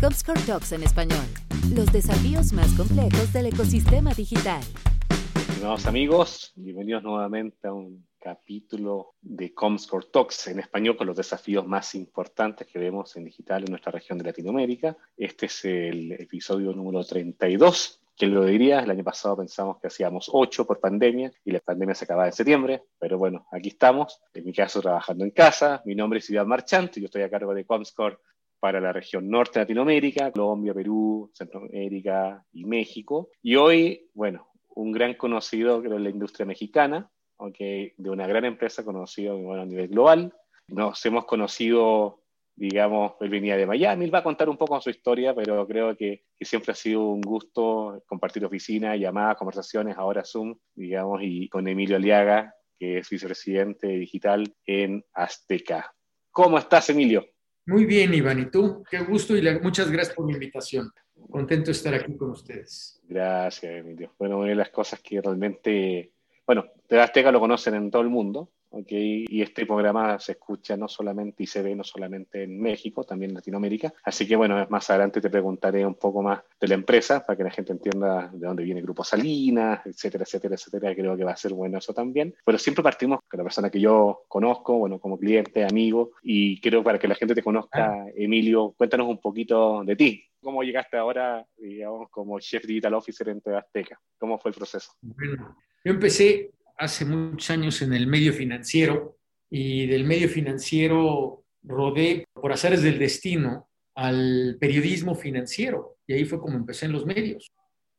Comscore Talks en español. Los desafíos más complejos del ecosistema digital. Estimados amigos, bienvenidos nuevamente a un capítulo de Comscore Talks en español con los desafíos más importantes que vemos en digital en nuestra región de Latinoamérica. Este es el episodio número 32 ¿Quién lo diría? El año pasado pensamos que hacíamos ocho por pandemia y la pandemia se acababa en septiembre, pero bueno, aquí estamos, en mi caso trabajando en casa. Mi nombre es Iván Marchante, yo estoy a cargo de Comscore para la región norte de Latinoamérica, Colombia, Perú, Centroamérica y México. Y hoy, bueno, un gran conocido creo en la industria mexicana, aunque de una gran empresa conocida a nivel global. Nos hemos conocido digamos, él venía de Miami, él va a contar un poco su historia, pero creo que, siempre ha sido un gusto compartir oficina, llamadas, conversaciones, ahora Zoom, digamos, y con Emilio Aliaga, que es vicepresidente digital en Azteca. ¿Cómo estás, Emilio? Muy bien, Iván, ¿y tú? Qué gusto y muchas gracias por la invitación. Contento de estar aquí con ustedes. Gracias, Emilio. Bueno, una de las cosas que realmente, bueno, de Azteca lo conocen en todo el mundo, Okay, y este programa se escucha no solamente y se ve no solamente en México, también en Latinoamérica. Así que bueno, más adelante te preguntaré un poco más de la empresa para que la gente entienda de dónde viene el Grupo Salinas, etcétera, etcétera, etcétera. Creo que va a ser bueno eso también. Pero siempre partimos con la persona que yo conozco, bueno, como cliente, amigo, y creo para que la gente te conozca, ah. Emilio, cuéntanos un poquito de ti. ¿Cómo llegaste ahora, digamos, como Chef Digital Officer en Azteca? ¿Cómo fue el proceso? Bueno, yo empecé hace muchos años en el medio financiero y del medio financiero rodé por azares del destino al periodismo financiero. Y ahí fue como empecé en los medios.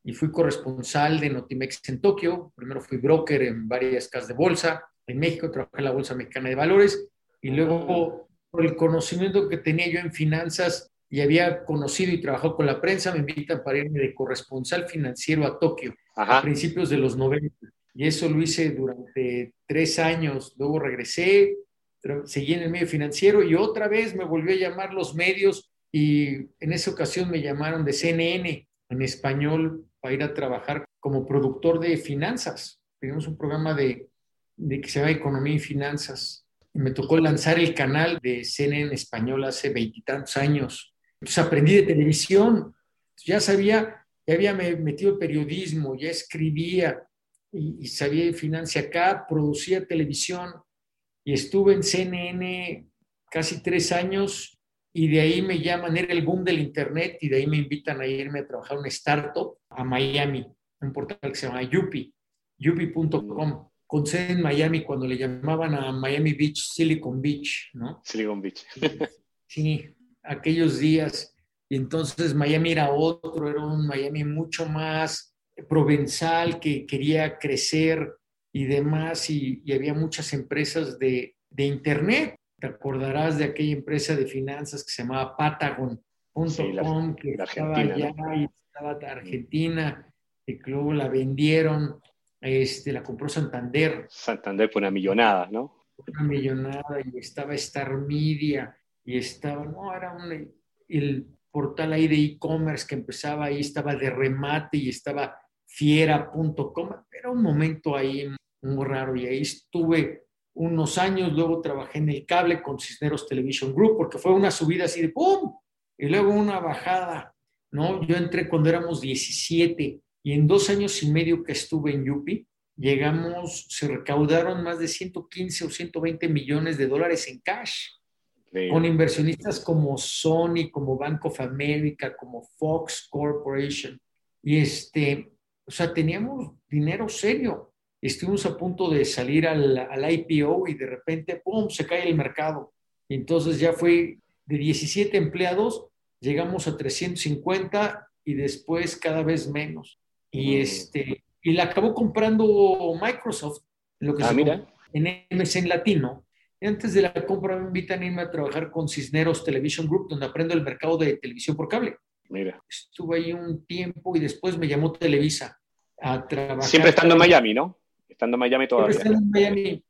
Y fui corresponsal de Notimex en Tokio, primero fui broker en varias casas de bolsa, en México trabajé en la Bolsa Mexicana de Valores. Y luego por el conocimiento que tenía yo en finanzas y había conocido y trabajado con la prensa, me invitan para irme de corresponsal financiero a Tokio a principios de los 90 y eso lo hice durante tres años. Luego regresé, seguí en el medio financiero y otra vez me volvió a llamar los medios y en esa ocasión me llamaron de CNN en español para ir a trabajar como productor de finanzas. Tenemos un programa de, que se llama Economía y Finanzas. Y me tocó lanzar el canal de CNN en español hace veintitantos años. Entonces aprendí de televisión. Ya sabía, ya había metido periodismo, ya escribía, y, sabía de financia acá, producía televisión y estuve en CNN casi tres años y de ahí me llaman, era el boom del Internet y de ahí me invitan a irme a trabajar una startup a Miami, un portal que se llama Yupi, yupi.com, con sede en Miami cuando le llamaban a Miami Beach Silicon Beach, ¿no? Silicon Beach. sí, aquellos días. Y entonces Miami era otro, era un Miami mucho más provenzal que quería crecer y demás, y, había muchas empresas de, Internet. Te acordarás de aquella empresa de finanzas que se llamaba Patagon.com, que estaba allá y estaba Argentina, y luego la vendieron, este, la compró Santander. Santander por una millonada, ¿no? Una millonada, y estaba Star Media, y estaba, no, era un, el portal ahí de e-commerce que empezaba ahí, estaba de remate y estaba fiera.com, era un momento ahí muy raro y ahí estuve unos años, luego trabajé en el cable con Cisneros Television Group, porque fue una subida así de ¡pum! Y luego una bajada, ¿no? Yo entré cuando éramos 17 y en dos años y medio que estuve en Yupi, llegamos, se recaudaron más de 115 o 120 millones de dólares en cash, con inversionistas como Sony, como Bank of America, como Fox Corporation. Y este, o sea, teníamos dinero serio. Estuvimos a punto de salir al, al IPO y de repente, ¡pum!, se cae el mercado. Y entonces ya fue de 17 empleados, llegamos a 350 y después cada vez menos. Y, este, y la acabó comprando Microsoft, lo que ah, mira. en MSN Latino. Y antes de la compra me invitan a irme a trabajar con Cisneros Television Group, donde aprendo el mercado de televisión por cable. Mira. Estuve ahí un tiempo y después me llamó Televisa a trabajar. Siempre estando en Miami, ¿no? Estando en Miami todavía. Estando en Miami.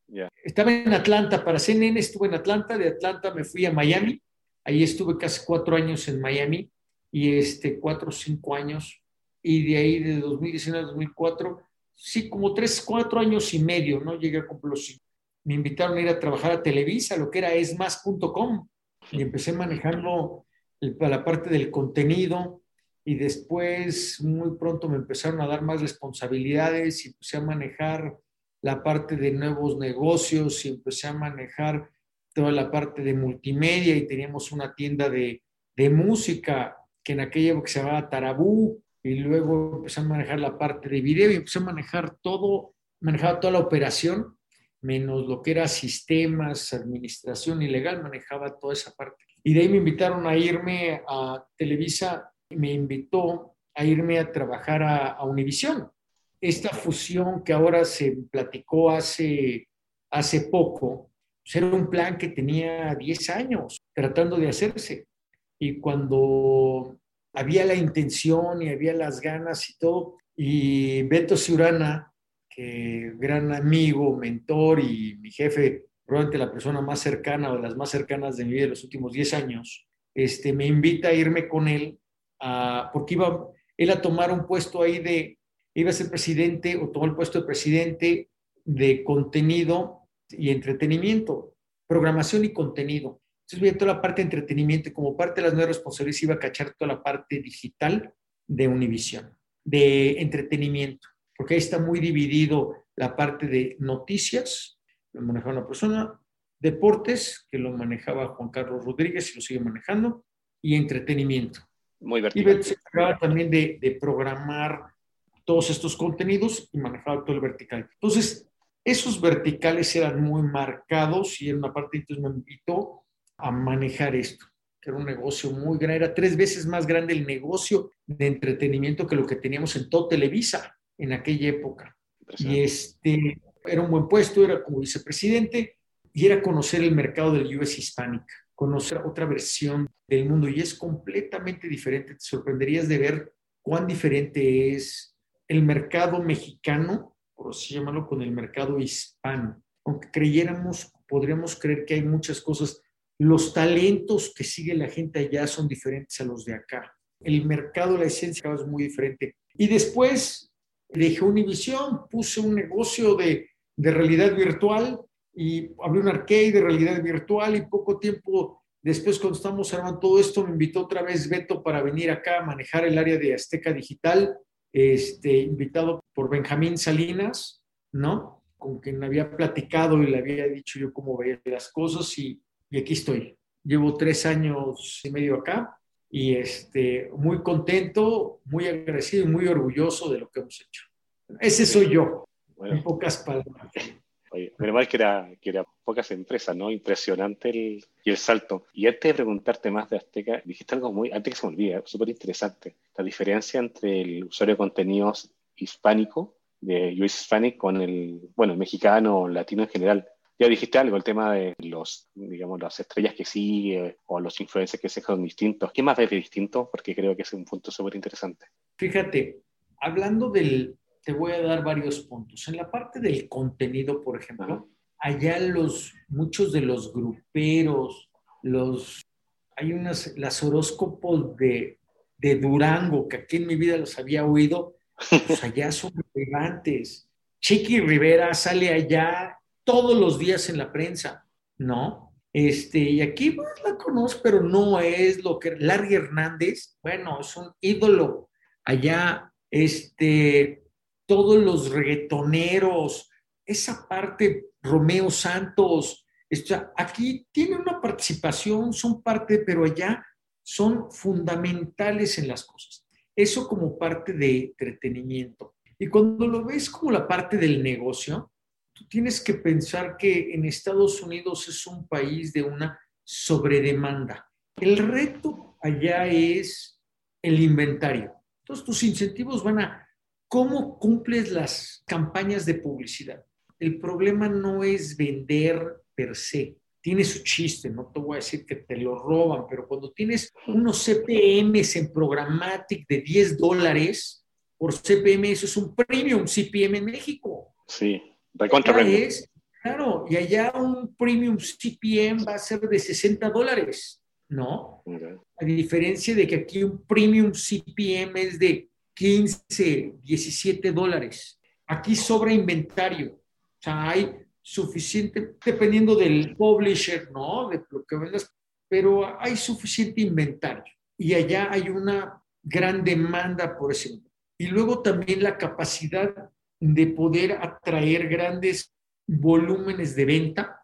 Estaba en Atlanta, para CNN estuve en Atlanta, de Atlanta me fui a Miami, ahí estuve casi cuatro años en Miami, y este, cuatro o cinco años, y de ahí de 2019 a 2004, sí, como tres, cuatro años y medio, ¿no? Llegué a cumplir los Me invitaron a ir a trabajar a Televisa, lo que era esmas.com, y empecé manejando la parte del contenido y después muy pronto me empezaron a dar más responsabilidades y empecé a manejar la parte de nuevos negocios y empecé a manejar toda la parte de multimedia y teníamos una tienda de, de música que en aquella época se llamaba Tarabú y luego empecé a manejar la parte de video y empecé a manejar todo, manejaba toda la operación, menos lo que era sistemas, administración ilegal, manejaba toda esa parte. Y de ahí me invitaron a irme a Televisa, me invitó a irme a trabajar a, a Univisión. Esta fusión que ahora se platicó hace, hace poco, pues era un plan que tenía 10 años tratando de hacerse. Y cuando había la intención y había las ganas y todo, y Beto Ciurana, que gran amigo, mentor y mi jefe, probablemente la persona más cercana o las más cercanas de mi vida de los últimos 10 años, este, me invita a irme con él, a, porque iba él a tomar un puesto ahí de, iba a ser presidente o tomó el puesto de presidente de contenido y entretenimiento, programación y contenido. Entonces veía toda la parte de entretenimiento como parte de las nuevas responsabilidades iba a cachar toda la parte digital de Univision, de entretenimiento, porque ahí está muy dividido la parte de noticias, lo manejaba una persona, deportes, que lo manejaba Juan Carlos Rodríguez y lo sigue manejando, y entretenimiento. Muy vertical. Y se encargaba también de, de programar todos estos contenidos y manejaba todo el vertical. Entonces, esos verticales eran muy marcados y en una parte entonces me invitó a manejar esto, que era un negocio muy grande, era tres veces más grande el negocio de entretenimiento que lo que teníamos en todo Televisa en aquella época. Y este era un buen puesto, era como vicepresidente y era conocer el mercado del US Hispanic, conocer otra versión del mundo y es completamente diferente. Te sorprenderías de ver cuán diferente es el mercado mexicano, por así llamarlo, con el mercado hispano. Aunque creyéramos, podríamos creer que hay muchas cosas los talentos que sigue la gente allá son diferentes a los de acá. El mercado, la esencia es muy diferente. Y después dejé Univision, puse un negocio de, de realidad virtual y abrí un arcade de realidad virtual y poco tiempo después cuando estamos armando todo esto me invitó otra vez Beto para venir acá a manejar el área de Azteca Digital, este, invitado por Benjamín Salinas, ¿no? Con quien había platicado y le había dicho yo cómo veía las cosas y y aquí estoy. Llevo tres años y medio acá y este, muy contento, muy agradecido y muy orgulloso de lo que hemos hecho. Ese soy yo, en pocas palabras. Oye, menos que era, que era pocas empresas, ¿no? Impresionante el, y el salto. Y antes de preguntarte más de Azteca, dijiste algo muy, antes que se me olvide, súper interesante. La diferencia entre el usuario de contenidos hispánico, de US Hispanic, con el, bueno, mexicano o latino en general ya dijiste algo, el tema de los, digamos, las estrellas que sigue o los influencers que se son distintos. ¿Qué más ves de distinto? Porque creo que es un punto súper interesante. Fíjate, hablando del, te voy a dar varios puntos. En la parte del contenido, por ejemplo, allá los, muchos de los gruperos, los, hay unas, las horóscopos de, de Durango, que aquí en mi vida los había oído, pues allá son relevantes. Chiqui Rivera sale allá todos los días en la prensa, ¿no? Este, y aquí pues, la conozco, pero no es lo que Larry Hernández, bueno, es un ídolo. Allá, este, todos los reggaetoneros, esa parte, Romeo Santos, aquí tiene una participación, son parte, pero allá son fundamentales en las cosas. Eso como parte de entretenimiento. Y cuando lo ves como la parte del negocio, tienes que pensar que en Estados Unidos es un país de una sobredemanda. El reto allá es el inventario. Entonces tus incentivos van a cómo cumples las campañas de publicidad. El problema no es vender per se. Tiene su chiste, no te voy a decir que te lo roban, pero cuando tienes unos CPMs en Programmatic de 10 dólares por CPM, eso es un premium CPM en México. Sí. Es, claro, y allá un premium CPM va a ser de 60 dólares, ¿no? A diferencia de que aquí un premium CPM es de 15, 17 dólares. Aquí sobra inventario. O sea, hay suficiente, dependiendo del publisher, ¿no? De lo que vendas, pero hay suficiente inventario. y allá hay una gran demanda por ese. Y luego también la capacidad de poder atraer grandes volúmenes de venta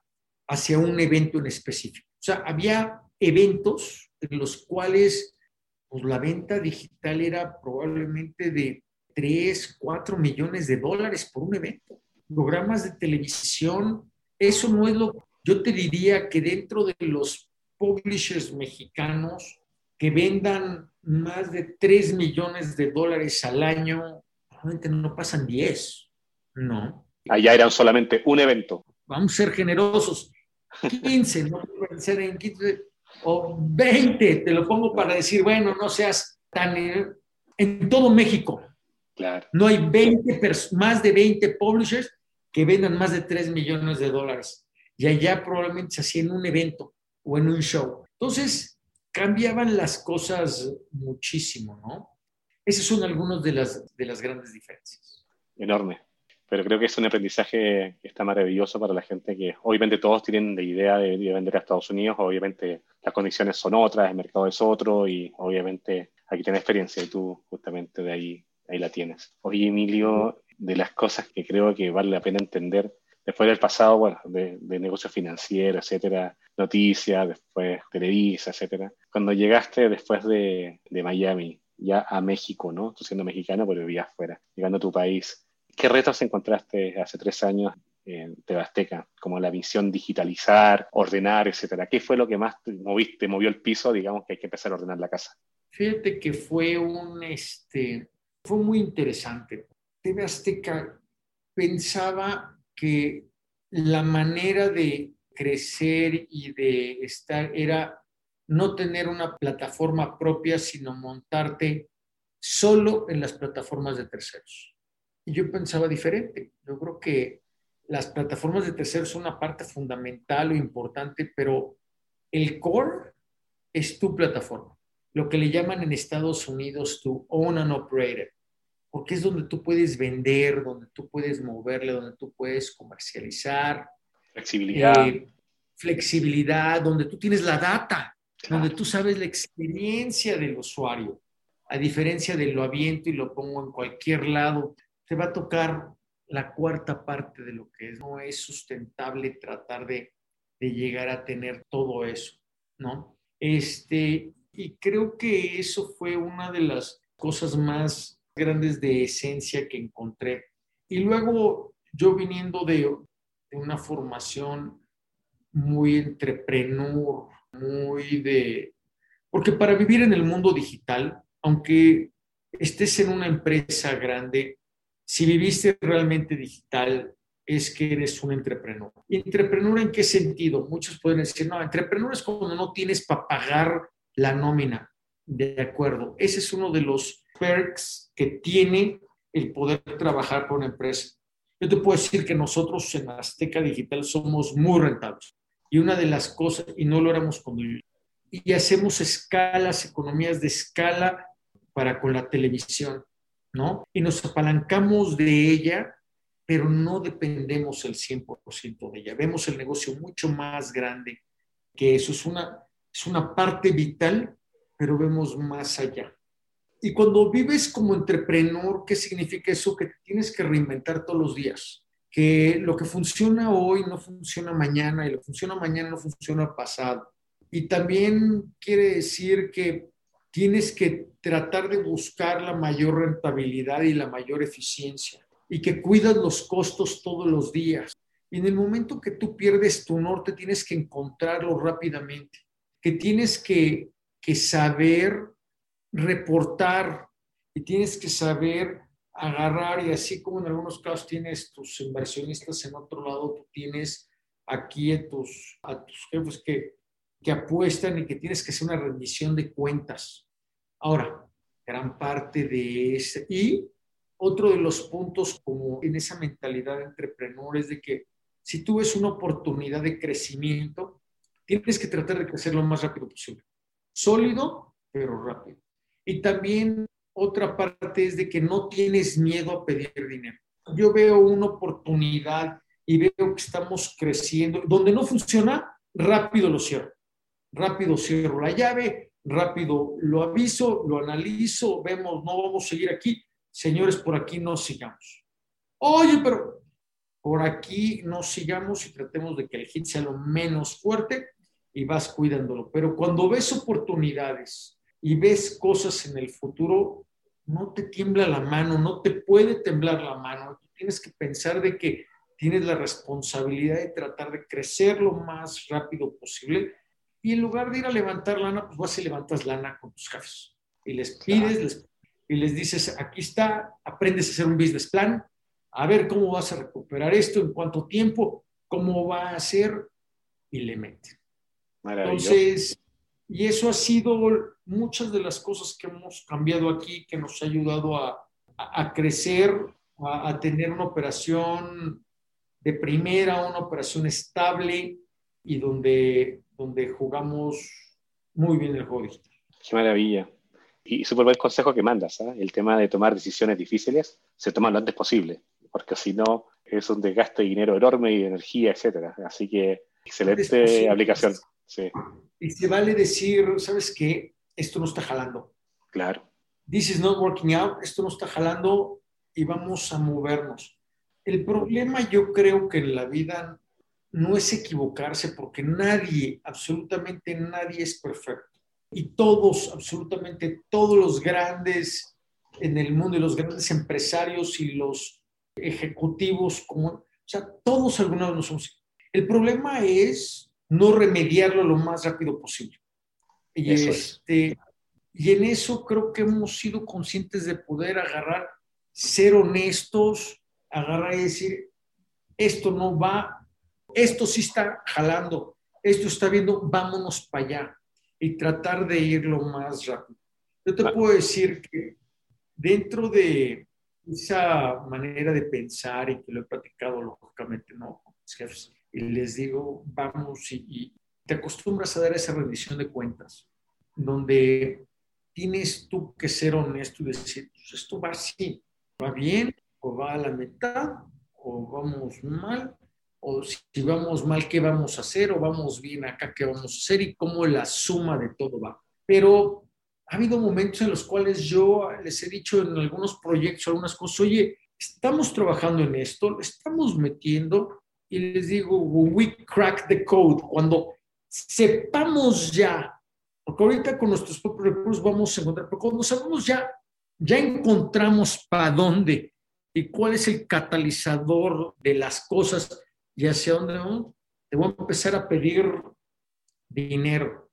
hacia un evento en específico. O sea, había eventos en los cuales pues, la venta digital era probablemente de 3, 4 millones de dólares por un evento. Programas de televisión, eso no es lo... Yo te diría que dentro de los publishers mexicanos que vendan más de 3 millones de dólares al año, no pasan 10, ¿no? Allá eran solamente un evento. Vamos a ser generosos. 15, no pueden ser en 15 o 20, te lo pongo para decir, bueno, no seas tan... En todo México. Claro. No hay 20, más de 20 publishers que vendan más de 3 millones de dólares. Y allá probablemente se hacía en un evento o en un show. Entonces, cambiaban las cosas muchísimo, ¿no? Esos son algunos de las, de las grandes diferencias. Enorme pero creo que es un aprendizaje que está maravilloso para la gente que obviamente todos tienen la idea de, vender a Estados Unidos, obviamente las condiciones son otras, el mercado es otro y obviamente aquí tienes experiencia y tú justamente de ahí, ahí la tienes. Oye, Emilio, de las cosas que creo que vale la pena entender después del pasado, bueno, de, de negocios financieros, etcétera, noticias, después Televisa, etcétera. Cuando llegaste después de, de Miami, ya a México, ¿no? Tú siendo mexicano, pero vivías afuera, llegando a tu país ¿Qué retos encontraste hace tres años en Tebasteca? Como la visión digitalizar, ordenar, etcétera. ¿Qué fue lo que más te moviste, movió el piso, digamos, que hay que empezar a ordenar la casa? Fíjate que fue un, este, fue muy interesante. Tebasteca pensaba que la manera de crecer y de estar era no tener una plataforma propia, sino montarte solo en las plataformas de terceros. Y yo pensaba diferente. Yo creo que las plataformas de terceros son una parte fundamental o importante, pero el core es tu plataforma. Lo que le llaman en Estados Unidos tu own and operated, porque es donde tú puedes vender, donde tú puedes moverle, donde tú puedes comercializar. Flexibilidad. Eh, flexibilidad, donde tú tienes la data, donde tú sabes la experiencia del usuario. A diferencia de lo aviento y lo pongo en cualquier lado, te va a tocar la cuarta parte de lo que es. No es sustentable tratar de, llegar a tener todo eso, ¿no? Este, y creo que eso fue una de las cosas más grandes de esencia que encontré. Y luego yo viniendo de, de una formación muy entrepreneur, muy de... Porque para vivir en el mundo digital, aunque estés en una empresa grande, si viviste realmente digital, es que eres un entrepreneur. ¿Entrepreneur en qué sentido? Muchos pueden decir, no, entrepreneur es cuando no tienes para pagar la nómina. De acuerdo. Ese es uno de los perks que tiene el poder trabajar por una empresa. Yo te puedo decir que nosotros en Azteca Digital somos muy rentables. Y una de las cosas, y no lo éramos cuando y hacemos escalas, economías de escala para con la televisión. Y nos apalancamos de ella, pero no dependemos el 100% de ella. Vemos el negocio mucho más grande que eso. Es una, es una parte vital, pero vemos más allá. Y cuando vives como entrepreneur, ¿qué significa eso? Que tienes que reinventar todos los días. Que lo que funciona hoy no funciona mañana y lo que funciona mañana no funciona pasado. Y también quiere decir que tienes que tratar de buscar la mayor rentabilidad y la mayor eficiencia y que cuidas los costos todos los días. Y en el momento que tú pierdes tu norte, tienes que encontrarlo rápidamente, que tienes que, que saber reportar y tienes que saber agarrar y así como en algunos casos tienes tus inversionistas en otro lado, tú tienes aquí a tus, a tus jefes que que apuestan y que tienes que hacer una rendición de cuentas. Ahora, gran parte de ese. Y otro de los puntos como en esa mentalidad de entrepreneur es de que si tú ves una oportunidad de crecimiento, tienes que tratar de crecer lo más rápido posible. Sólido, pero rápido. Y también otra parte es de que no tienes miedo a pedir dinero. Yo veo una oportunidad y veo que estamos creciendo. Donde no funciona, rápido lo cierro rápido cierro la llave, rápido lo aviso, lo analizo, vemos, no vamos a seguir aquí, señores, por aquí no sigamos. Oye, pero por aquí no sigamos y tratemos de que el hit sea lo menos fuerte y vas cuidándolo. Pero cuando ves oportunidades y ves cosas en el futuro, no te tiembla la mano, no te puede temblar la mano. Tienes que pensar de que tienes la responsabilidad de tratar de crecer lo más rápido posible. Y en lugar de ir a levantar lana, pues vas y levantas lana con tus jefes. Y les pides y les dices, aquí está, aprendes a hacer un business plan, a ver cómo vas a recuperar esto, en cuánto tiempo, cómo va a ser y le meten. Entonces, y eso ha sido muchas de las cosas que hemos cambiado aquí, que nos ha ayudado a, a, crecer, a, a, tener una operación de primera, una operación estable y donde, donde jugamos muy bien el juego digital. Qué maravilla. Y súper buen consejo que mandas, ¿eh? el tema de tomar decisiones difíciles, se toman lo antes posible, porque si no es un desgaste de dinero enorme y de energía, etcétera. Así que excelente aplicación. Sí. Y se vale decir, ¿sabes qué? Esto no está jalando. Claro. This is not working out, esto no está jalando y vamos a movernos. El problema yo creo que en la vida no es equivocarse porque nadie, absolutamente nadie es perfecto. Y todos, absolutamente todos los grandes en el mundo y los grandes empresarios y los ejecutivos, como, o sea, todos algunos no somos. El problema es no remediarlo lo más rápido posible. Y, este, y en eso creo que hemos sido conscientes de poder agarrar, ser honestos, agarrar y decir, esto no va, esto sí está jalando, esto está viendo, vámonos para allá y tratar de ir lo más rápido. Yo te puedo decir que dentro de esa manera de pensar y que lo he platicado lógicamente ¿no? con mis jefes, y les digo, vamos y, te acostumbras a dar esa rendición de cuentas, donde tienes tú que ser honesto y decir, pues esto va así, va bien o va a la mitad o vamos mal, o si vamos mal, ¿qué vamos a hacer? O vamos bien acá, ¿qué vamos a hacer? Y cómo la suma de todo va. Pero ha habido momentos en los cuales yo les he dicho en algunos proyectos, algunas cosas, oye, estamos trabajando en esto, estamos metiendo, y les digo, we crack the code, cuando sepamos ya, porque ahorita con nuestros propios recursos vamos a encontrar, pero cuando sabemos ya, ya encontramos para dónde y cuál es el catalizador de las cosas y hacia dónde vamos, te voy a empezar a pedir dinero.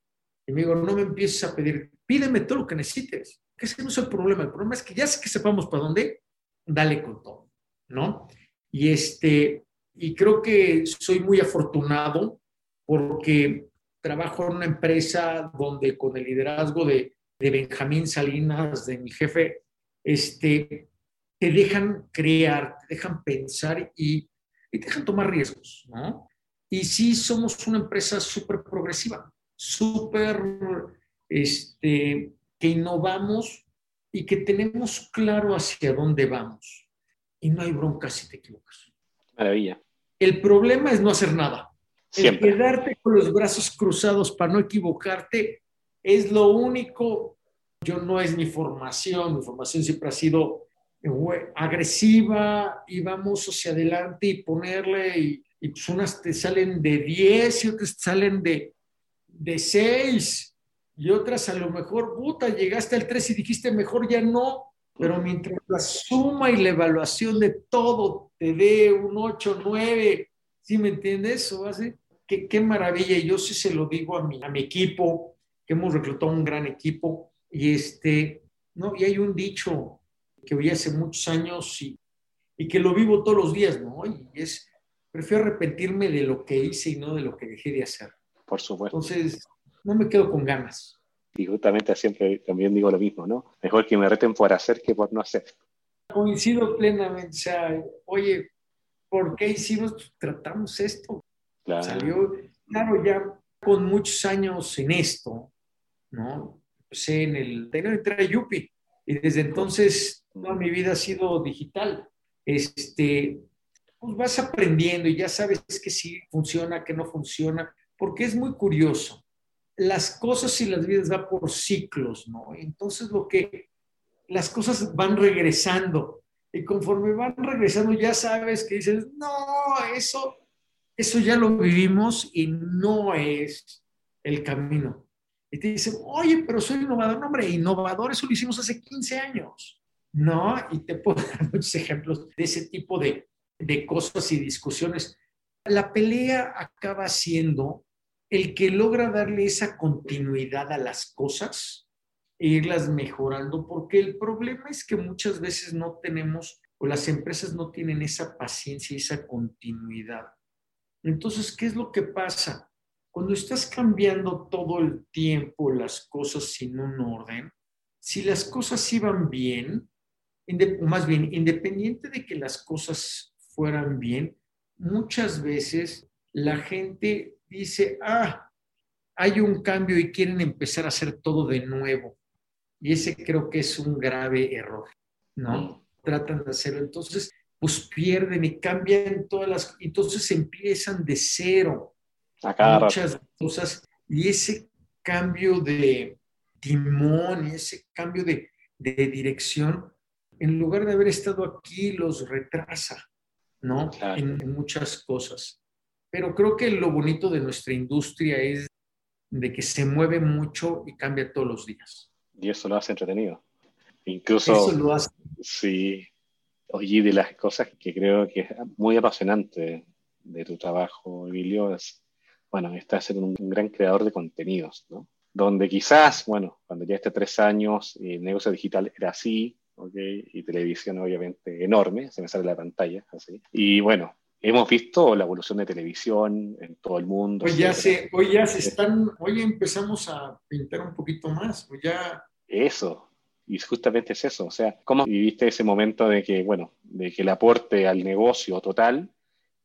Y me digo, no me empieces a pedir, pídeme todo lo que necesites, que ese no es el problema. El problema es que ya sé que sepamos para dónde, dale con todo, ¿no? Y este, y creo que soy muy afortunado porque trabajo en una empresa donde con el liderazgo de, de Benjamín Salinas, de mi jefe, este, te dejan crear, te dejan pensar y, y te dejan tomar riesgos, ¿no? Y sí somos una empresa súper progresiva, súper, este, que innovamos y que tenemos claro hacia dónde vamos. Y no hay bronca si te equivocas. Maravilla. El problema es no hacer nada. El quedarte con los brazos cruzados para no equivocarte es lo único. Yo no es mi formación, mi formación siempre ha sido eh, agresiva y vamos hacia adelante y ponerle y, y pues unas te salen de 10 y otras te salen de, de 6 y otras a lo mejor, puta, llegaste al 3 y dijiste mejor ya no, pero mientras la suma y la evaluación de todo te dé un 8, 9, ¿sí me entiendes? O así, qué, qué maravilla. Y yo sí se lo digo a mi, a mi equipo, que hemos reclutado un gran equipo. Y, este, ¿no? y hay un dicho que oí hace muchos años y, y que lo vivo todos los días, ¿no? Y es, prefiero arrepentirme de lo que hice y no de lo que dejé de hacer. Por supuesto. Entonces, no me quedo con ganas. Y justamente siempre también digo lo mismo, ¿no? Mejor que me reten por hacer que por no hacer. Coincido plenamente. O sea, oye, ¿por qué hicimos, tratamos esto? Claro. Salió, claro, ya con muchos años en esto, ¿no? Empecé en el, tenía a Yupi y desde entonces toda mi vida ha sido digital. Este, pues vas aprendiendo y ya sabes que sí funciona, que no funciona, porque es muy curioso las cosas y las vidas van por ciclos, ¿no? Entonces lo que las cosas van regresando y conforme van regresando ya sabes que dices, no, eso, eso ya lo vivimos y no es el camino. Y te dicen, oye, pero soy innovador. No, hombre, innovador, eso lo hicimos hace 15 años. No, y te puedo dar muchos ejemplos de ese tipo de, de cosas y discusiones. La pelea acaba siendo el que logra darle esa continuidad a las cosas e irlas mejorando, porque el problema es que muchas veces no tenemos o las empresas no tienen esa paciencia y esa continuidad. Entonces, ¿qué es lo que pasa? Cuando estás cambiando todo el tiempo las cosas sin un orden, si las cosas iban bien, más bien, independiente de que las cosas fueran bien, muchas veces la gente dice, ah, hay un cambio y quieren empezar a hacer todo de nuevo. Y ese creo que es un grave error, ¿no? Mm. Tratan de hacerlo. Entonces, pues pierden y cambian todas las, entonces empiezan de cero. muchas cosas. Y ese cambio de timón y ese cambio de, de dirección, en lugar de haber estado aquí, los retrasa, ¿no? en muchas cosas. Pero creo que lo bonito de nuestra industria es de que se mueve mucho y cambia todos los días. Y eso lo hace entretenido. Incluso, eso lo hace. Sí, oye, de las cosas que creo que es muy apasionante de tu trabajo, Emilio, es, bueno, estás ser un, gran creador de contenidos, ¿no? Donde quizás, bueno, cuando ya esté tres años, el negocio digital era así, ¿ok? Y televisión obviamente enorme, se me sale la pantalla, así. Y bueno, hemos visto la evolución de televisión en todo el mundo. Hoy ya, se, hoy ya se están, hoy empezamos a pintar un poquito más, ya... Eso, y justamente es eso, o sea, ¿cómo viviste ese momento de que, bueno, de que el aporte al negocio total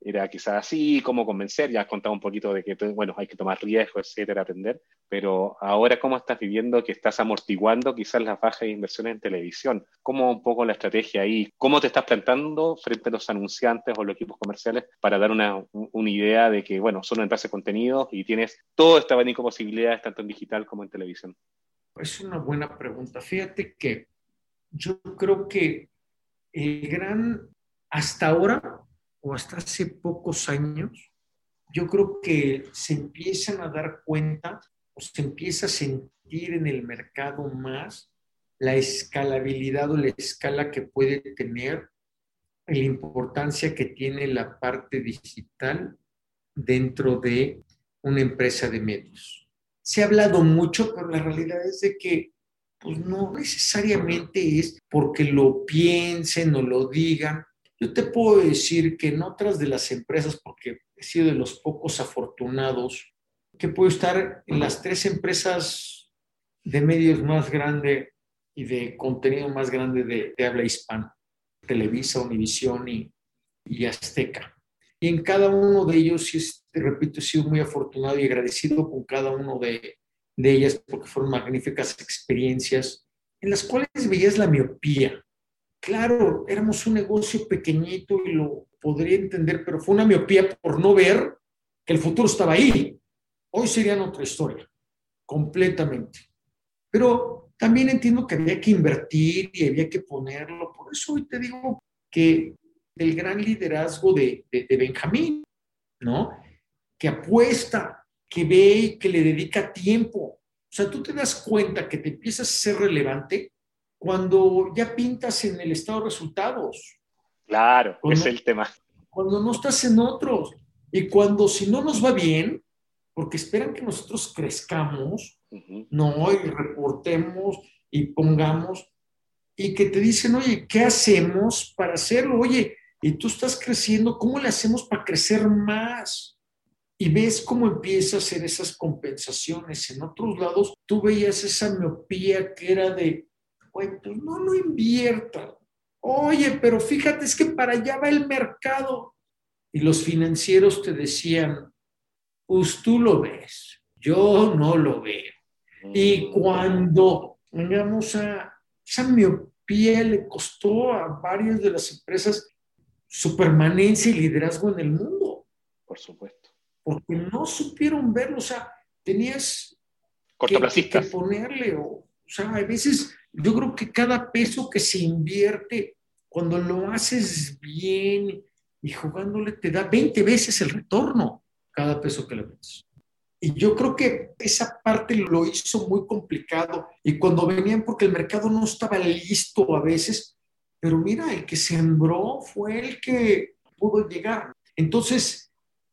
era quizás así, cómo convencer, ya has contado un poquito de que, bueno, hay que tomar riesgo, etcétera, aprender, pero ahora cómo estás viviendo que estás amortiguando quizás las bajas inversiones en televisión, cómo un poco la estrategia ahí, cómo te estás plantando frente a los anunciantes o los equipos comerciales para dar una, una idea de que, bueno, son una empresa de contenidos y tienes todo este abanico de posibilidades tanto en digital como en televisión. Es una buena pregunta. Fíjate que yo creo que el gran, hasta ahora, o hasta hace pocos años, yo creo que se empiezan a dar cuenta o se empieza a sentir en el mercado más la escalabilidad o la escala que puede tener, la importancia que tiene la parte digital dentro de una empresa de medios. Se ha hablado mucho, pero la realidad es de que pues no necesariamente es porque lo piensen o lo digan, yo te puedo decir que en otras de las empresas, porque he sido de los pocos afortunados, que puedo estar en las tres empresas de medios más grande y de contenido más grande de, habla hispana, Televisa, Univisión y, y, Azteca. Y en cada uno de ellos, te repito, he sido muy afortunado y agradecido con cada uno de, de ellas porque fueron magníficas experiencias en las cuales veías la miopía Claro, éramos un negocio pequeñito y lo podría entender, pero fue una miopía por no ver que el futuro estaba ahí. Hoy sería otra historia, completamente. Pero también entiendo que había que invertir y había que ponerlo. Por eso hoy te digo que el gran liderazgo de, de, de Benjamín, ¿no? Que apuesta, que ve y que le dedica tiempo. O sea, tú te das cuenta que te empiezas a ser relevante cuando ya pintas en el estado de resultados. Claro, es el tema. Cuando no estás en otros. Y cuando si no nos va bien, porque esperan que nosotros crezcamos, no, y reportemos y pongamos, y que te dicen, oye, ¿qué hacemos para hacerlo? Oye, y tú estás creciendo, ¿cómo le hacemos para crecer más? Y ves cómo empieza a hacer esas compensaciones. En otros lados, tú veías esa miopía que era de, pues no lo inviertan. Oye, pero fíjate, es que para allá va el mercado. Y los financieros te decían, pues tú lo ves, yo no lo veo. Y mm. cuando llegamos a esa miopía le costó a varias de las empresas su permanencia y liderazgo en el mundo. Por supuesto. Porque no supieron verlo. O sea, tenías que, ponerle. O, sea, a veces yo creo que cada peso que se invierte, cuando lo haces bien y jugándole, te da 20 veces el retorno cada peso que le metes. Y yo creo que esa parte lo hizo muy complicado. Y cuando venían, porque el mercado no estaba listo a veces, pero mira, el que sembró fue el que pudo llegar. Entonces,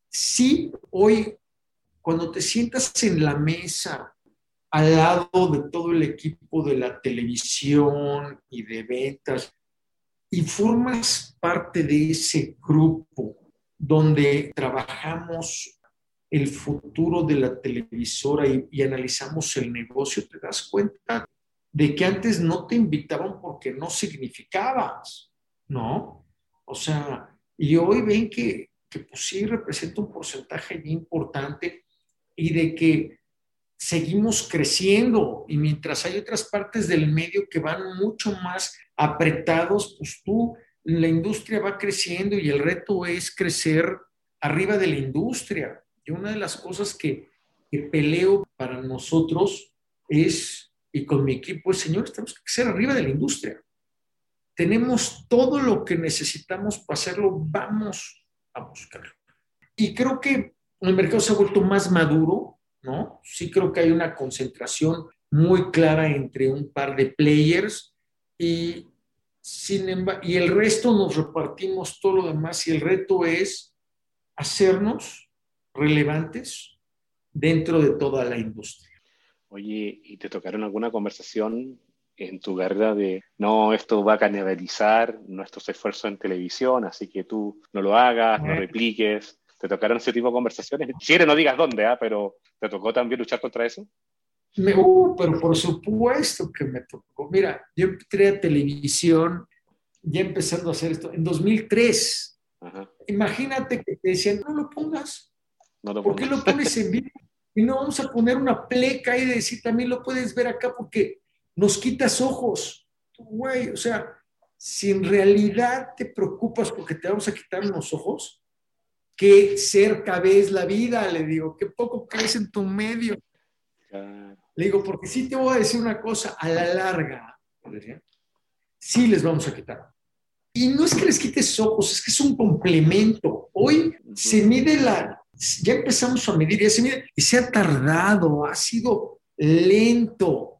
sí, hoy, cuando te sientas en la mesa al lado de todo el equipo de la televisión y de ventas, y formas parte de ese grupo donde trabajamos el futuro de la televisora y, y, analizamos el negocio, te das cuenta de que antes no te invitaban porque no significabas, ¿no? O sea, y hoy ven que, que pues sí representa un porcentaje importante y de que seguimos creciendo y mientras hay otras partes del medio que van mucho más apretados, pues tú, la industria va creciendo y el reto es crecer arriba de la industria. Y una de las cosas que, que peleo para nosotros es y con mi equipo es, señores, tenemos que ser arriba de la industria. Tenemos todo lo que necesitamos para hacerlo, vamos a buscarlo. Y creo que el mercado se ha vuelto más maduro, ¿no? Sí creo que hay una concentración muy clara entre un par de players y, sin y el resto nos repartimos todo lo demás y el reto es hacernos relevantes dentro de toda la industria. Oye, ¿y te tocaron alguna conversación en tu carrera de, no, esto va a canibalizar nuestros esfuerzos en televisión, así que tú no lo hagas, no repliques? ¿Te tocaron ese tipo de conversaciones? Si eres, no digas dónde, ¿ah? pero ¿te tocó también luchar contra eso? Me, uh, pero por supuesto que me tocó. Mira, yo entré a televisión ya empezando a hacer esto en 2003. Imagínate que te decían, no lo pongas. No lo ¿Por qué lo pones en vivo? Y no vamos a poner una pleca y decir, también lo puedes ver acá porque nos quitas ojos. Güey, o sea, si en realidad te preocupas porque te vamos a quitar unos ojos, qué cerca ves la vida, le digo, qué poco crees en tu medio. Le digo, porque sí te voy a decir una cosa, a la larga, sí les vamos a quitar. Y no es que les quites ojos, es que es un complemento. Hoy se mide la, ya empezamos a medir, ya se mide, y se ha tardado, ha sido lento,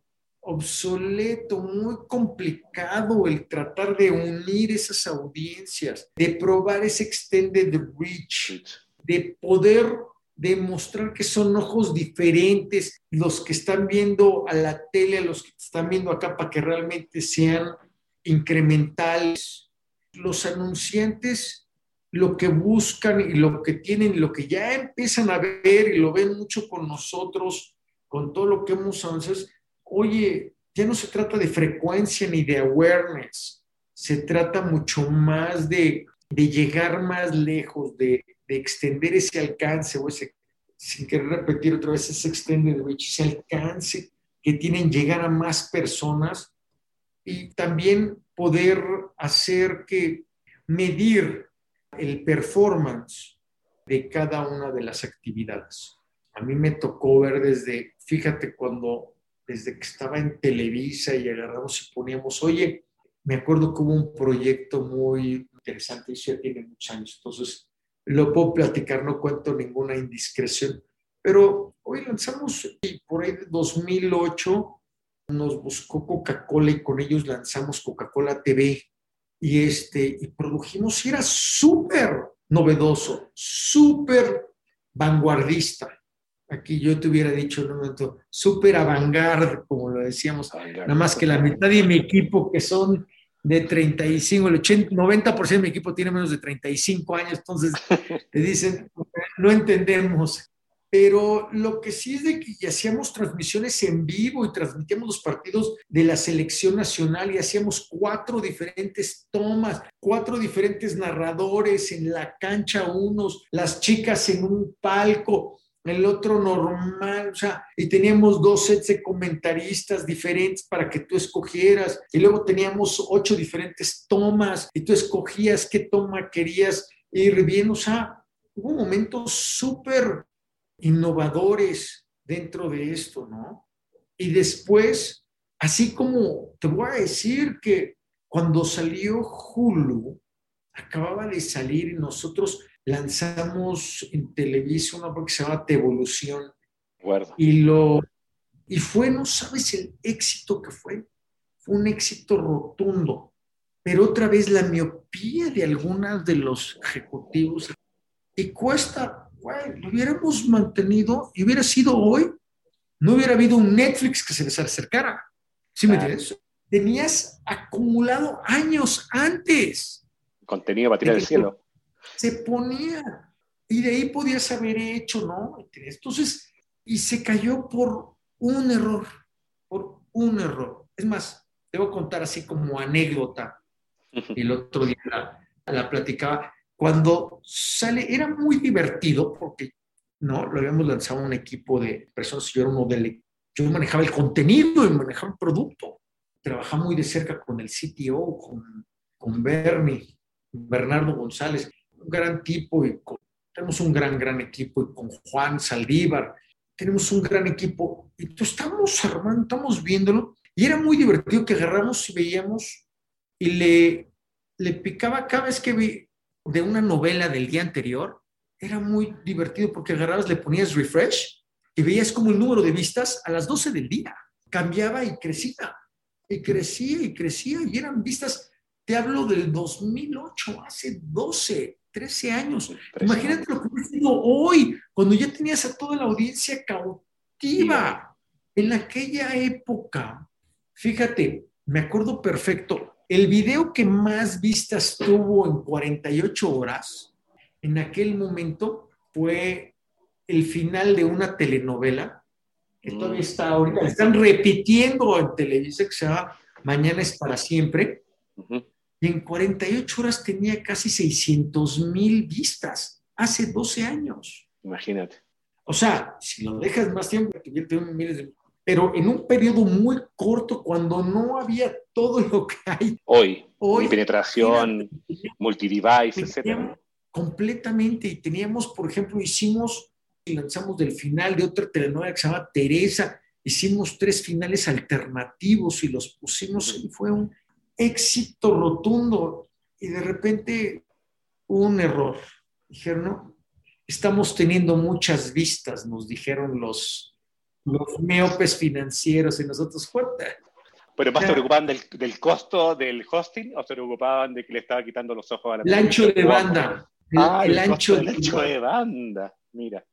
obsoleto, muy complicado el tratar de unir esas audiencias, de probar ese extended reach, de poder demostrar que son ojos diferentes los que están viendo a la tele, a los que están viendo acá, para que realmente sean incrementales. Los anunciantes lo que buscan y lo que tienen y lo que ya empiezan a ver y lo ven mucho con nosotros, con todo lo que hemos avanzado, oye, ya no se trata de frecuencia ni de awareness, se trata mucho más de, llegar más lejos, de, extender ese alcance o ese, sin querer repetir otra vez, ese extended reach, ese alcance que tienen llegar a más personas y también poder hacer que medir el performance de cada una de las actividades. A mí me tocó ver desde, fíjate, cuando desde que estaba en Televisa y agarramos y poníamos, oye, me acuerdo que hubo un proyecto muy interesante, eso ya tiene muchos años, entonces lo puedo platicar, no cuento ninguna indiscreción, pero hoy lanzamos, y por ahí de 2008 nos buscó Coca-Cola y con ellos lanzamos Coca-Cola TV y, este, y produjimos, y era súper novedoso, súper vanguardista. Aquí yo te hubiera dicho en un momento, súper avant como lo decíamos, nada más que la mitad de mi equipo, que son de 35, el 80, 90% de mi equipo tiene menos de 35 años, entonces te dicen, no entendemos pero lo que sí es de que hacíamos transmisiones en vivo y transmitíamos los partidos de la selección nacional y hacíamos cuatro diferentes tomas, cuatro diferentes narradores en la cancha, unos, las chicas en un palco, el otro normal, o sea, y teníamos dos sets de comentaristas diferentes para que tú escogieras, y luego teníamos ocho diferentes tomas, y tú escogías qué toma querías ir bien, o sea, hubo momentos súper innovadores dentro de esto, ¿no? Y después, así como te voy a decir que cuando salió Hulu, acababa de salir y nosotros lanzamos en Televisa una que se llama Evolución. Y, lo, y fue, no sabes el éxito que fue. Fue un éxito rotundo. Pero otra vez la miopía de algunos de los ejecutivos. Y cuesta, güey, lo hubiéramos mantenido y hubiera sido hoy, no hubiera habido un Netflix que se les acercara. ¿Sí me entiendes? Tenías acumulado años antes. Contenido tirar del cielo. Se ponía. Y de ahí podías haber hecho, ¿no? Entonces, y se cayó por un error, por un error. Es más, debo contar así como anécdota. El otro día la, platicaba. Cuando sale, era muy divertido porque, ¿no? Lo habíamos lanzado un equipo de personas, yo era uno del, yo manejaba el contenido y manejaba el producto. Trabajaba muy de cerca con el CTO, con, con Bernie, Bernardo González, un gran tipo y tenemos un gran, gran equipo y con Juan Saldívar, tenemos un gran equipo y tú estamos armando, estamos viéndolo y era muy divertido que agarramos y veíamos y le, le picaba cada vez que vi de una novela del día anterior, era muy divertido porque agarrabas, le ponías refresh y veías como el número de vistas a las 12 del día cambiaba y crecía y crecía y crecía y eran vistas te hablo del 2008, hace 12, 13 años. Imagínate lo que hubiera sido hoy, cuando ya tenías a toda la audiencia cautiva. En aquella época, fíjate, me acuerdo perfecto, el video que más vistas tuvo en 48 horas, en aquel momento, fue el final de una telenovela, que todavía mm. está ahorita, están repitiendo en televisión, que se llama Mañana es para siempre y en 48 horas tenía casi 600 mil vistas, hace 12 años. Imagínate. O sea, si lo dejas más tiempo, miles de... Pero en un periodo muy corto, cuando no había todo lo que hay. Hoy, hoy penetración, multidevice, etc. Completamente. Y teníamos, por ejemplo, hicimos, y lanzamos del final de otra telenovela que se llama Teresa, hicimos tres finales alternativos y los pusimos, y fue un éxito rotundo y de repente un error. Dijeron, no, estamos teniendo muchas vistas, nos dijeron los, los meopes financieros y nosotros, fuerte. ¿Pero más se preocupaban del, del, costo del hosting o se preocupaban de que le estaba quitando los ojos a la El ancho de banda. ah, el, ancho, el ancho de banda, mira.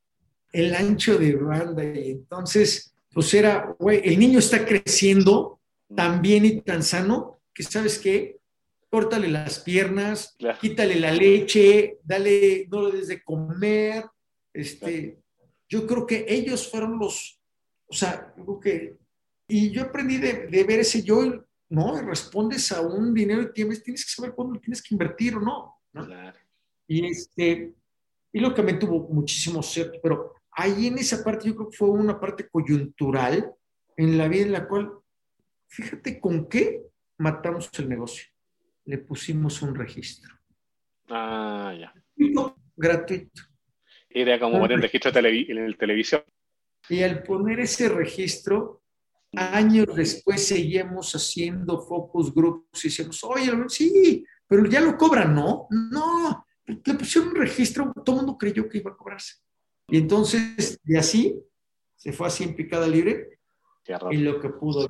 El ancho de banda. Y entonces, pues era, güey, el niño está creciendo mm. tan bien y tan sano que sabes qué, córtale las piernas, quítale la leche, dale, no le des de comer. Este, Yo creo que ellos fueron los, o sea, yo creo que, y yo aprendí de, ver ese yo, ¿no? Respondes a un dinero y tienes, tienes que saber cuándo tienes que invertir o no. Claro. Y, este, y lo que me tuvo muchísimo cierto, pero ahí en esa parte yo creo que fue una parte coyuntural en la vida en la cual, fíjate con qué matamos el negocio. Le pusimos un registro. Ah, ya. Gratuito. Era como poner un registro en el televisión. Y al poner ese registro, años después seguimos haciendo focus groups y decíamos, oye, sí, pero ya lo cobran, ¿no? No, le pusieron un registro, todo el mundo creyó que iba a cobrarse. Y entonces, de así, se fue así en picada libre. Y lo que pudo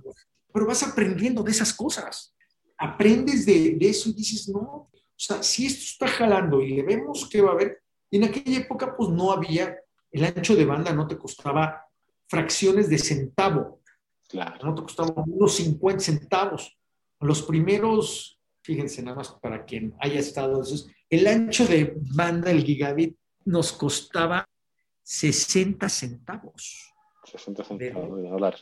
pero vas aprendiendo de esas cosas. Aprendes de, eso y dices, no, o sea, si esto está jalando y le vemos que va a haber, en aquella época pues no había, el ancho de banda no te costaba fracciones de centavo, claro. no te costaba unos 50 centavos. Los primeros, fíjense nada más para quien haya estado, el ancho de banda, el gigabit, nos costaba 60 centavos. 60 centavos de dólar.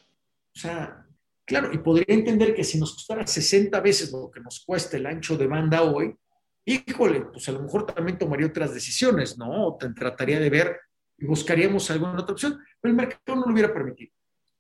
O sea, Claro, y podría entender que si nos costara 60 veces lo que nos cuesta el ancho de banda hoy, híjole, pues a lo mejor también tomaría otras decisiones, ¿no? O trataría de ver y buscaríamos alguna otra opción, pero el mercado no lo hubiera permitido.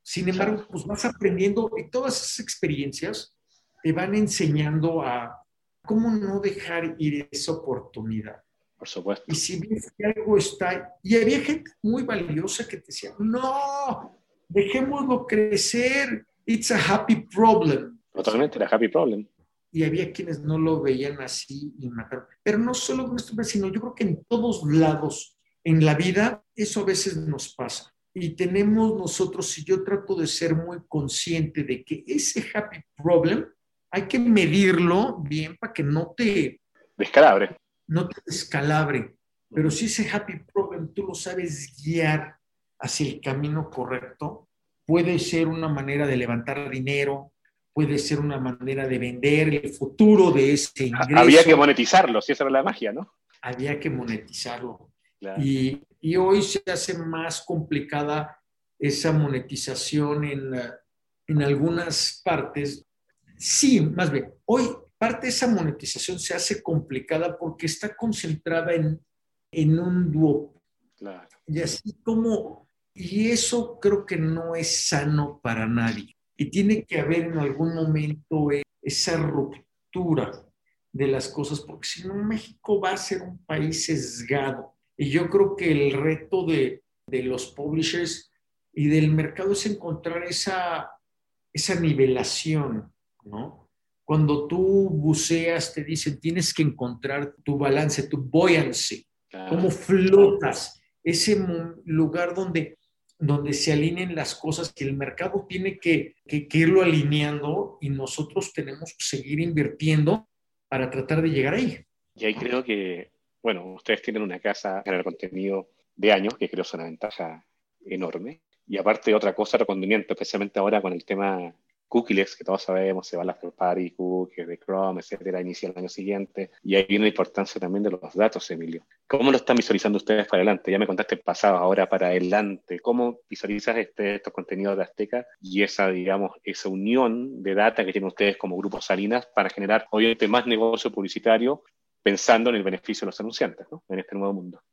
Sin embargo, pues vas aprendiendo y todas esas experiencias te van enseñando a cómo no dejar ir esa oportunidad. Por supuesto. Y si ves que algo está, y había gente muy valiosa que te decía, no, dejémoslo crecer, it's a happy problem. Totalmente, era happy problem. Y había quienes no lo veían así y mataron. Pero no solo con esto, sino yo creo que en todos lados en la vida eso a veces nos pasa. Y tenemos nosotros, si yo trato de ser muy consciente de que ese happy problem hay que medirlo bien para que no te descalabre. No te descalabre. Pero si ese happy problem tú lo sabes guiar hacia el camino correcto, puede ser una manera de levantar dinero, puede ser una manera de vender el futuro de ese ingreso. Había que monetizarlo, si esa era la magia, ¿no? Había que monetizarlo. Y, y, hoy se hace más complicada esa monetización en, en algunas partes. Sí, más bien, hoy parte de esa monetización se hace complicada porque está concentrada en, en un dúo. Claro. Y así como, y eso creo que no es sano para nadie. Y tiene que haber en algún momento esa ruptura de las cosas, porque si no México va a ser un país sesgado. Y yo creo que el reto de, de los publishers y del mercado es encontrar esa, esa nivelación, ¿no? Cuando tú buceas, te dicen, tienes que encontrar tu balance, tu buoyancy, cómo flotas, ese lugar donde donde se alineen las cosas que el mercado tiene que, que, irlo alineando y nosotros tenemos que seguir invirtiendo para tratar de llegar ahí. Y ahí creo que, bueno, ustedes tienen una casa en el contenido de años, que creo es una ventaja enorme. Y aparte, otra cosa, reconocimiento, especialmente ahora con el tema cookies, que todos sabemos, se van las third party cookies de Chrome, etcétera, inicia el año siguiente. Y ahí viene la importancia también de los datos, Emilio. ¿Cómo lo están visualizando ustedes para adelante? Ya me contaste el pasado, ahora para adelante. ¿Cómo visualizas este, estos contenidos de Azteca y esa, digamos, esa unión de data que tienen ustedes como Grupo Salinas para generar, obviamente, más negocio publicitario pensando en el beneficio de los anunciantes, ¿no? En este nuevo mundo.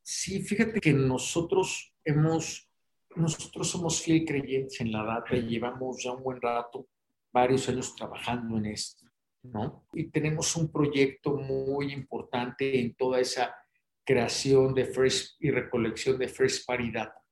Sí, fíjate que nosotros hemos nosotros somos fiel creyentes en la data y llevamos ya un buen rato, varios años trabajando en esto, ¿no? Y tenemos un proyecto muy importante en toda esa creación de Fresh y recolección de Fresh Party Data,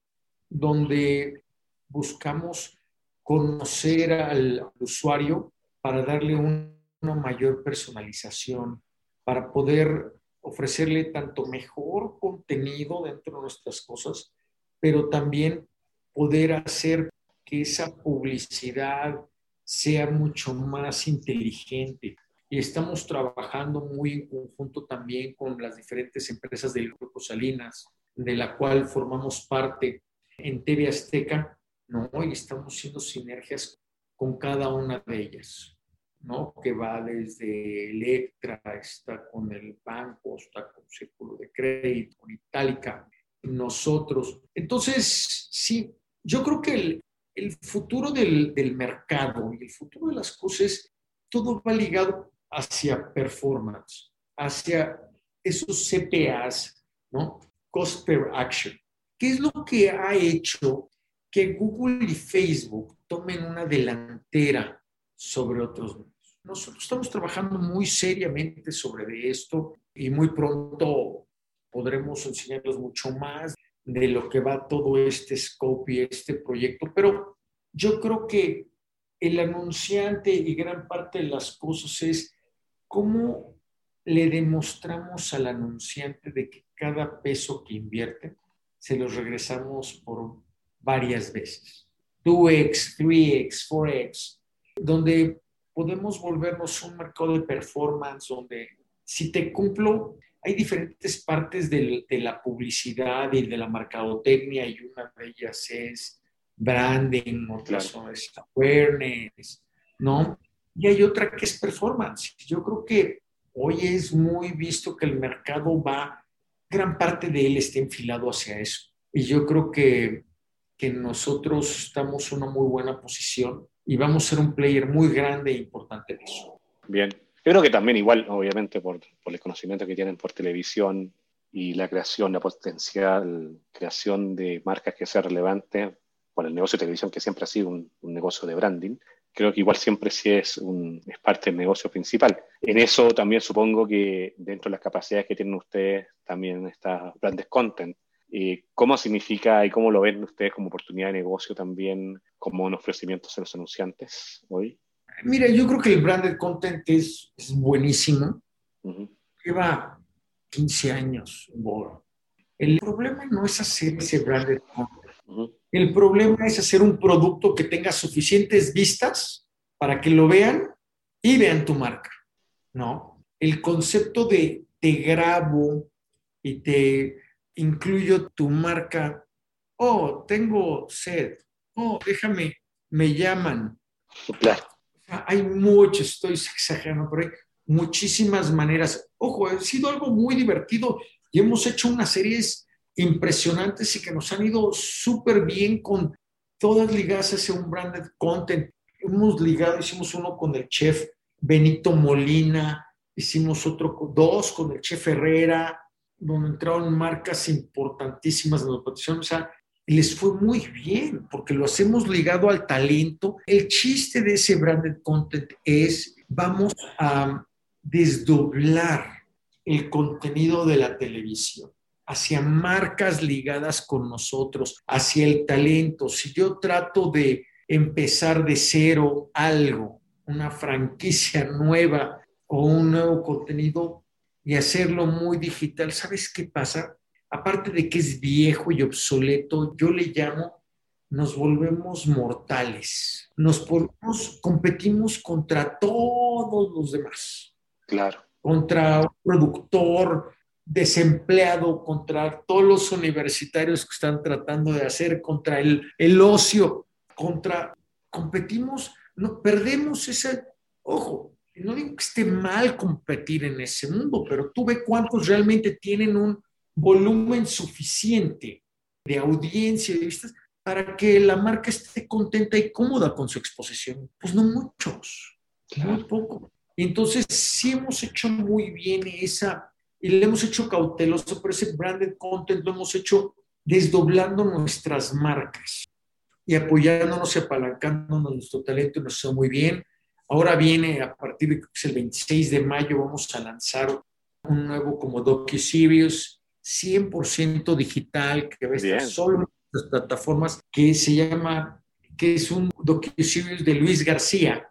donde buscamos conocer al, usuario para darle una mayor personalización, para poder ofrecerle tanto mejor contenido dentro de nuestras cosas, pero también poder hacer que esa publicidad sea mucho más inteligente. Y estamos trabajando muy en conjunto también con las diferentes empresas del Grupo Salinas, de la cual formamos parte en TV Azteca, ¿no? Y estamos haciendo sinergias con cada una de ellas, ¿no? Que va desde Electra, está con el banco, está con Círculo de Crédito, con Itálica, nosotros. Entonces, sí, yo creo que el, el futuro del, del, mercado y el futuro de las cosas, todo va ligado hacia performance, hacia esos CPAs, ¿no? Cost per action. ¿Qué es lo que ha hecho que Google y Facebook tomen una delantera sobre otros? Nosotros estamos trabajando muy seriamente sobre esto y muy pronto podremos enseñarles mucho más de lo que va todo este scope y este proyecto, pero yo creo que el anunciante y gran parte de las cosas es cómo le demostramos al anunciante de que cada peso que invierte se los regresamos por varias veces. 2x, 3x, 4x, donde podemos volvernos un mercado de performance, donde si te cumplo hay diferentes partes de la publicidad y de la mercadotecnia y una de ellas es branding, otras son awareness, ¿no? Y hay otra que es performance. Yo creo que hoy es muy visto que el mercado va, gran parte de él está enfilado hacia eso. Y yo creo que, que nosotros estamos en una muy buena posición y vamos a ser un player muy grande e importante en eso. Bien, yo creo que también igual, obviamente, por, por, el conocimiento que tienen por televisión y la creación, la potencial creación de marcas que sea relevante por el negocio de televisión, que siempre ha sido un, negocio de branding, creo que igual siempre sí es, un, es parte del negocio principal. En eso también supongo que dentro de las capacidades que tienen ustedes también está Brandes Content, Eh, ¿Cómo significa y cómo lo ven ustedes como oportunidad de negocio también, como un ofrecimiento a los anunciantes hoy? Mira, yo creo que el branded content es, es buenísimo. Lleva 15 años. El problema no es hacer ese branded content. El problema es hacer un producto que tenga suficientes vistas para que lo vean y vean tu marca, ¿no? El concepto de te grabo y te incluyo tu marca. Oh, tengo sed. Oh, déjame, me llaman. Claro. Hay muchos, estoy exagerando, pero hay muchísimas maneras. Ojo, ha sido algo muy divertido y hemos hecho unas series impresionantes y que nos han ido súper bien con todas ligadas hacia un branded content. Hemos ligado, hicimos uno con el chef Benito Molina, hicimos otro, dos con el chef Herrera, donde entraron marcas importantísimas de nutrición. O sea, les fue muy bien porque lo hacemos ligado al talento. El chiste de ese branded content es, vamos a desdoblar el contenido de la televisión hacia marcas ligadas con nosotros, hacia el talento. Si yo trato de empezar de cero algo, una franquicia nueva o un nuevo contenido y hacerlo muy digital, ¿sabes qué pasa? Aparte de que es viejo y obsoleto, yo le llamo, nos volvemos mortales, nos ponemos, competimos contra todos los demás. Claro. Contra un productor desempleado, contra todos los universitarios que están tratando de hacer, contra el, el ocio, contra, competimos, no, perdemos ese, ojo, no digo que esté mal competir en ese mundo, pero tú ve cuántos realmente tienen un volumen suficiente de audiencia y de vistas para que la marca esté contenta y cómoda con su exposición. Pues no muchos, muy poco. Entonces sí hemos hecho muy bien esa, y le hemos hecho cauteloso, pero ese branded content lo hemos hecho desdoblando nuestras marcas y apoyándonos y apalancándonos nuestro talento y nos hizo muy bien. Ahora viene, a partir de el 26 de mayo, vamos a lanzar un nuevo como docu-series 100% digital que va a estar solo en las plataformas que se llama, que es un docu-series de Luis García,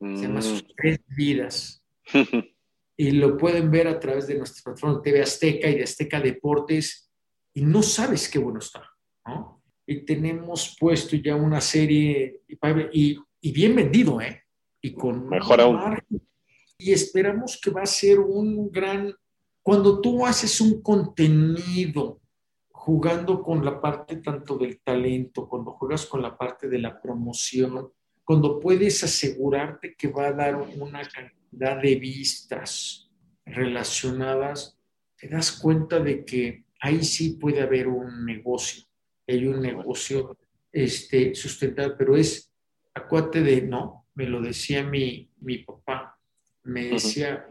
se llama Sus mm. tres vidas. y lo pueden ver a través de nuestra plataforma TV Azteca y de Azteca Deportes y no sabes qué bueno está, ¿no? y tenemos puesto ya una serie y, y bien vendido, ¿eh? Y con mejor aún. Y esperamos que va a ser un gran. Cuando tú haces un contenido jugando con la parte tanto del talento, cuando juegas con la parte de la promoción, cuando puedes asegurarte que va a dar una cantidad de vistas relacionadas, te das cuenta de que ahí sí puede haber un negocio hay un negocio este, sustentable, pero es acuate de, no, me lo decía mi, mi papá, me decía,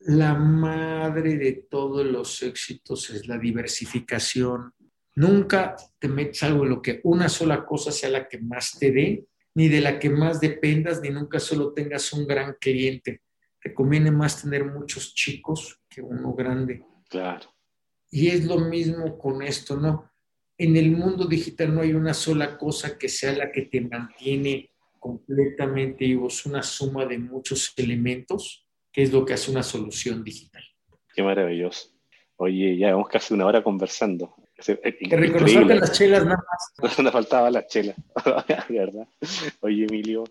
la madre de todos los éxitos es la diversificación. Nunca te metes algo en lo que una sola cosa sea la que más te dé, ni de la que más dependas, ni nunca solo tengas un gran cliente. Te conviene más tener muchos chicos que uno grande. Claro. Y es lo mismo con esto, ¿no? en el mundo digital no hay una sola cosa que sea la que te mantiene completamente vivo, es una suma de muchos elementos, que es lo que hace una solución digital. Qué maravilloso. Oye, ya vamos casi una hora conversando. Que reconocerte las chelas nada más. Nos faltaba la chela, ¿verdad? Oye, Emilio,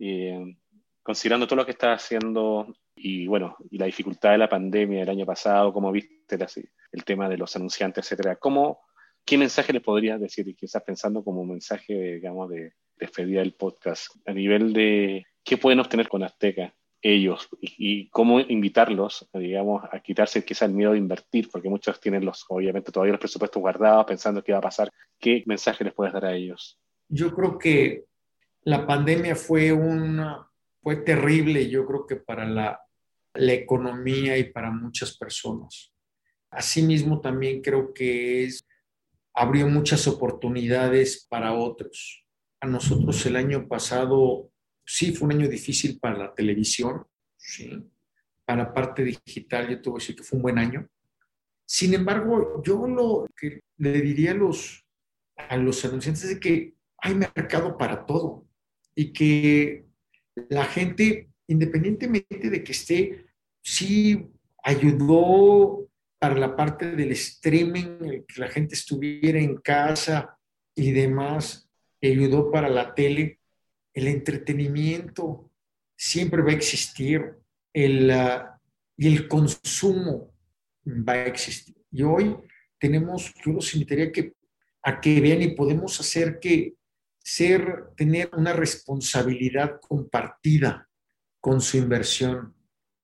eh, considerando todo lo que estás haciendo y bueno, y la dificultad de la pandemia del año pasado, cómo viste el tema de los anunciantes, etcétera, ¿cómo, ¿qué mensaje les podrías decir y qué estás pensando como mensaje, digamos, de despedida del podcast a nivel de qué pueden obtener con Azteca ellos y, cómo invitarlos, digamos, a quitarse quizá el miedo de invertir, porque muchos tienen los, obviamente, todavía los presupuestos guardados pensando qué va a pasar. ¿Qué mensaje les puedes dar a ellos? Yo creo que la pandemia fue una, fue terrible, yo creo que para la, la economía y para muchas personas. Asimismo, también creo que es abrió muchas oportunidades para otros. A nosotros el año pasado sí fue un año difícil para la televisión, sí. Para la parte digital yo tuve que decir que fue un buen año. Sin embargo, yo lo que le diría a los, a los anunciantes es que hay mercado para todo y que la gente, independientemente de que esté, sí ayudó para la parte del streaming, que la gente estuviera en casa y demás, ayudó para la tele, el entretenimiento siempre va a existir, el, ah, y el consumo va a existir. Y hoy tenemos, yo los invitaría que, a que vean y podemos hacer que ser, tener una responsabilidad compartida con su inversión,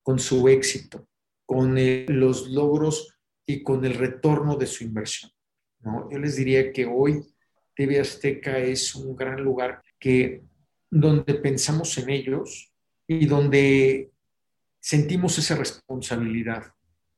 con su éxito, con los logros y con el retorno de su inversión. ¿no? Yo les diría que hoy TV Azteca es un gran lugar que, donde pensamos en ellos y donde sentimos esa responsabilidad,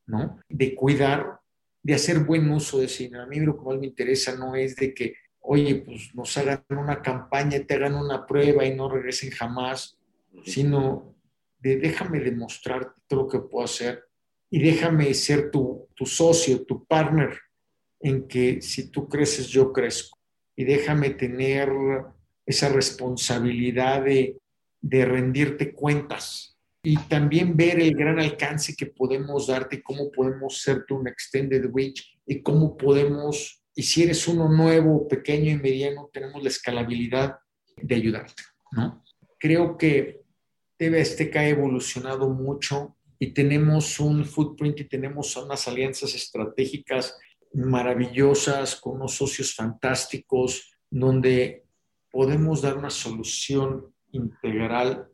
¿no? De cuidar, de hacer buen uso de ese. A mí lo que más me interesa no es de que, oye, pues nos hagan una campaña, te hagan una prueba y no regresen jamás, sino de déjame demostrar todo lo que puedo hacer y déjame ser tu socio, tu partner, en que si tú creces, yo crezco. Y déjame tener esa responsabilidad de, de rendirte cuentas y también ver el gran alcance que podemos darte, cómo podemos serte un extended reach y cómo podemos, y si eres uno nuevo, pequeño y mediano, tenemos la escalabilidad de ayudarte, ¿no? Creo que TV Azteca ha evolucionado mucho y tenemos un footprint y tenemos unas alianzas estratégicas maravillosas con unos socios fantásticos donde podemos dar una solución integral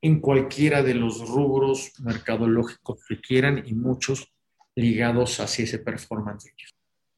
en cualquiera de los rubros mercadológicos que quieran y muchos ligados hacia ese performance.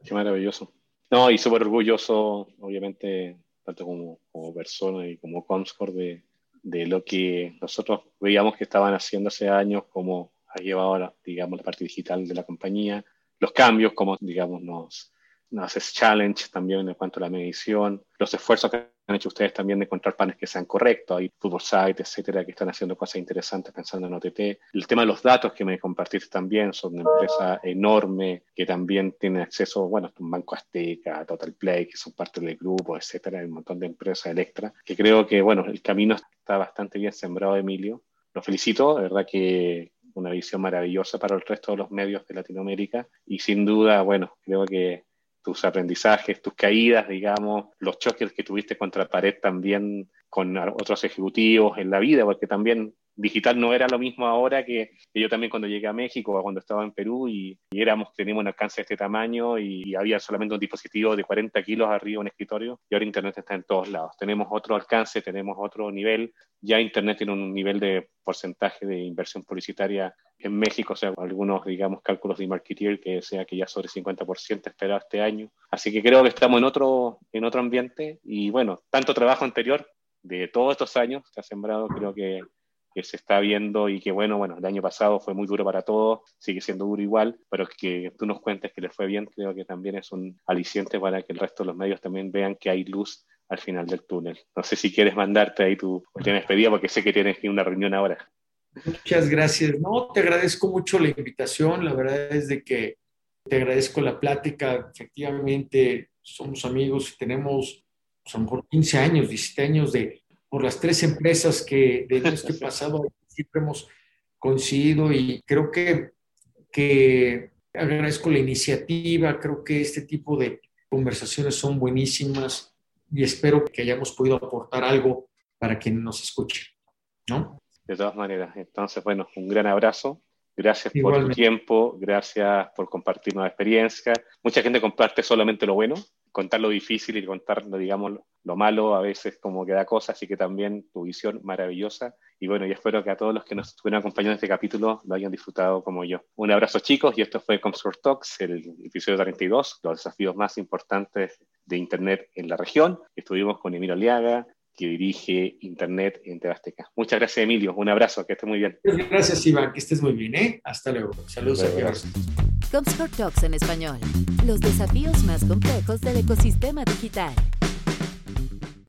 Qué maravilloso. No, y súper orgulloso, obviamente, tanto como, como persona y como Comscore de, de lo que nosotros veíamos que estaban haciendo hace años, como ha llevado, digamos, la parte digital de la compañía, los cambios, como, digamos, nos, nos hace challenge también en cuanto a la medición, los esfuerzos que han hecho ustedes también de encontrar panes que sean correctos, hay Football Site, etcétera, que están haciendo cosas interesantes pensando en OTT. El tema de los datos que me compartiste también, son una empresa enorme que también tiene acceso, bueno, un Banco Azteca, Total Play, que son parte del grupo, etcétera, hay un montón de empresas, Electra, que creo que, bueno, el camino está bastante bien sembrado, Emilio. Lo felicito, de verdad que una visión maravillosa para el resto de los medios de Latinoamérica y sin duda, bueno, creo que tus aprendizajes, tus caídas, digamos, los choques que tuviste contra pared también con otros ejecutivos en la vida, porque también digital no era lo mismo ahora que, yo también cuando llegué a México o cuando estaba en Perú y, éramos, teníamos un alcance de este tamaño y, había solamente un dispositivo de 40 kilos arriba en un escritorio y ahora Internet está en todos lados. Tenemos otro alcance, tenemos otro nivel. Ya Internet tiene un nivel de porcentaje de inversión publicitaria en México, o sea, algunos, digamos, cálculos de Marketeer que sea que ya sobre 50% esperado este año. Así que creo que estamos en otro, en otro ambiente y bueno, tanto trabajo anterior de todos estos años se ha sembrado, creo que que se está viendo y que bueno, bueno, el año pasado fue muy duro para todos, sigue siendo duro igual, pero que tú nos cuentes que les fue bien, creo que también es un aliciente para que el resto de los medios también vean que hay luz al final del túnel. No sé si quieres mandarte ahí tu última despedida porque sé que tienes que una reunión ahora. Muchas gracias. No, te agradezco mucho la invitación. La verdad es de que te agradezco la plática. Efectivamente, somos amigos y tenemos lo mejor 15 años, 17 años de, por las tres empresas que de los que pasado siempre hemos coincidido y creo que, que agradezco la iniciativa, creo que este tipo de conversaciones son buenísimas y espero que hayamos podido aportar algo para quien nos escuche, ¿no? De todas maneras, entonces, bueno, un gran abrazo. Gracias por tu tiempo, gracias por compartir nueva experiencia. Mucha gente comparte solamente lo bueno, contar lo difícil y contar, digamos, lo malo a veces como que da cosas, así que también tu visión maravillosa. Y bueno, y espero que a todos los que nos estuvieron acompañando en este capítulo lo hayan disfrutado como yo. Un abrazo chicos y esto fue Comscore Talks, el episodio 32, los desafíos más importantes de Internet en la región. Estuvimos con Emilio Aliaga, que dirige Internet en Tebasteca. Muchas gracias, Emilio. Un abrazo, que estés muy bien. Gracias, Iván. Que estés muy bien. ¿eh? Hasta luego. Saludos a todos. Comscore Talks en español. Los desafíos más complejos del ecosistema digital.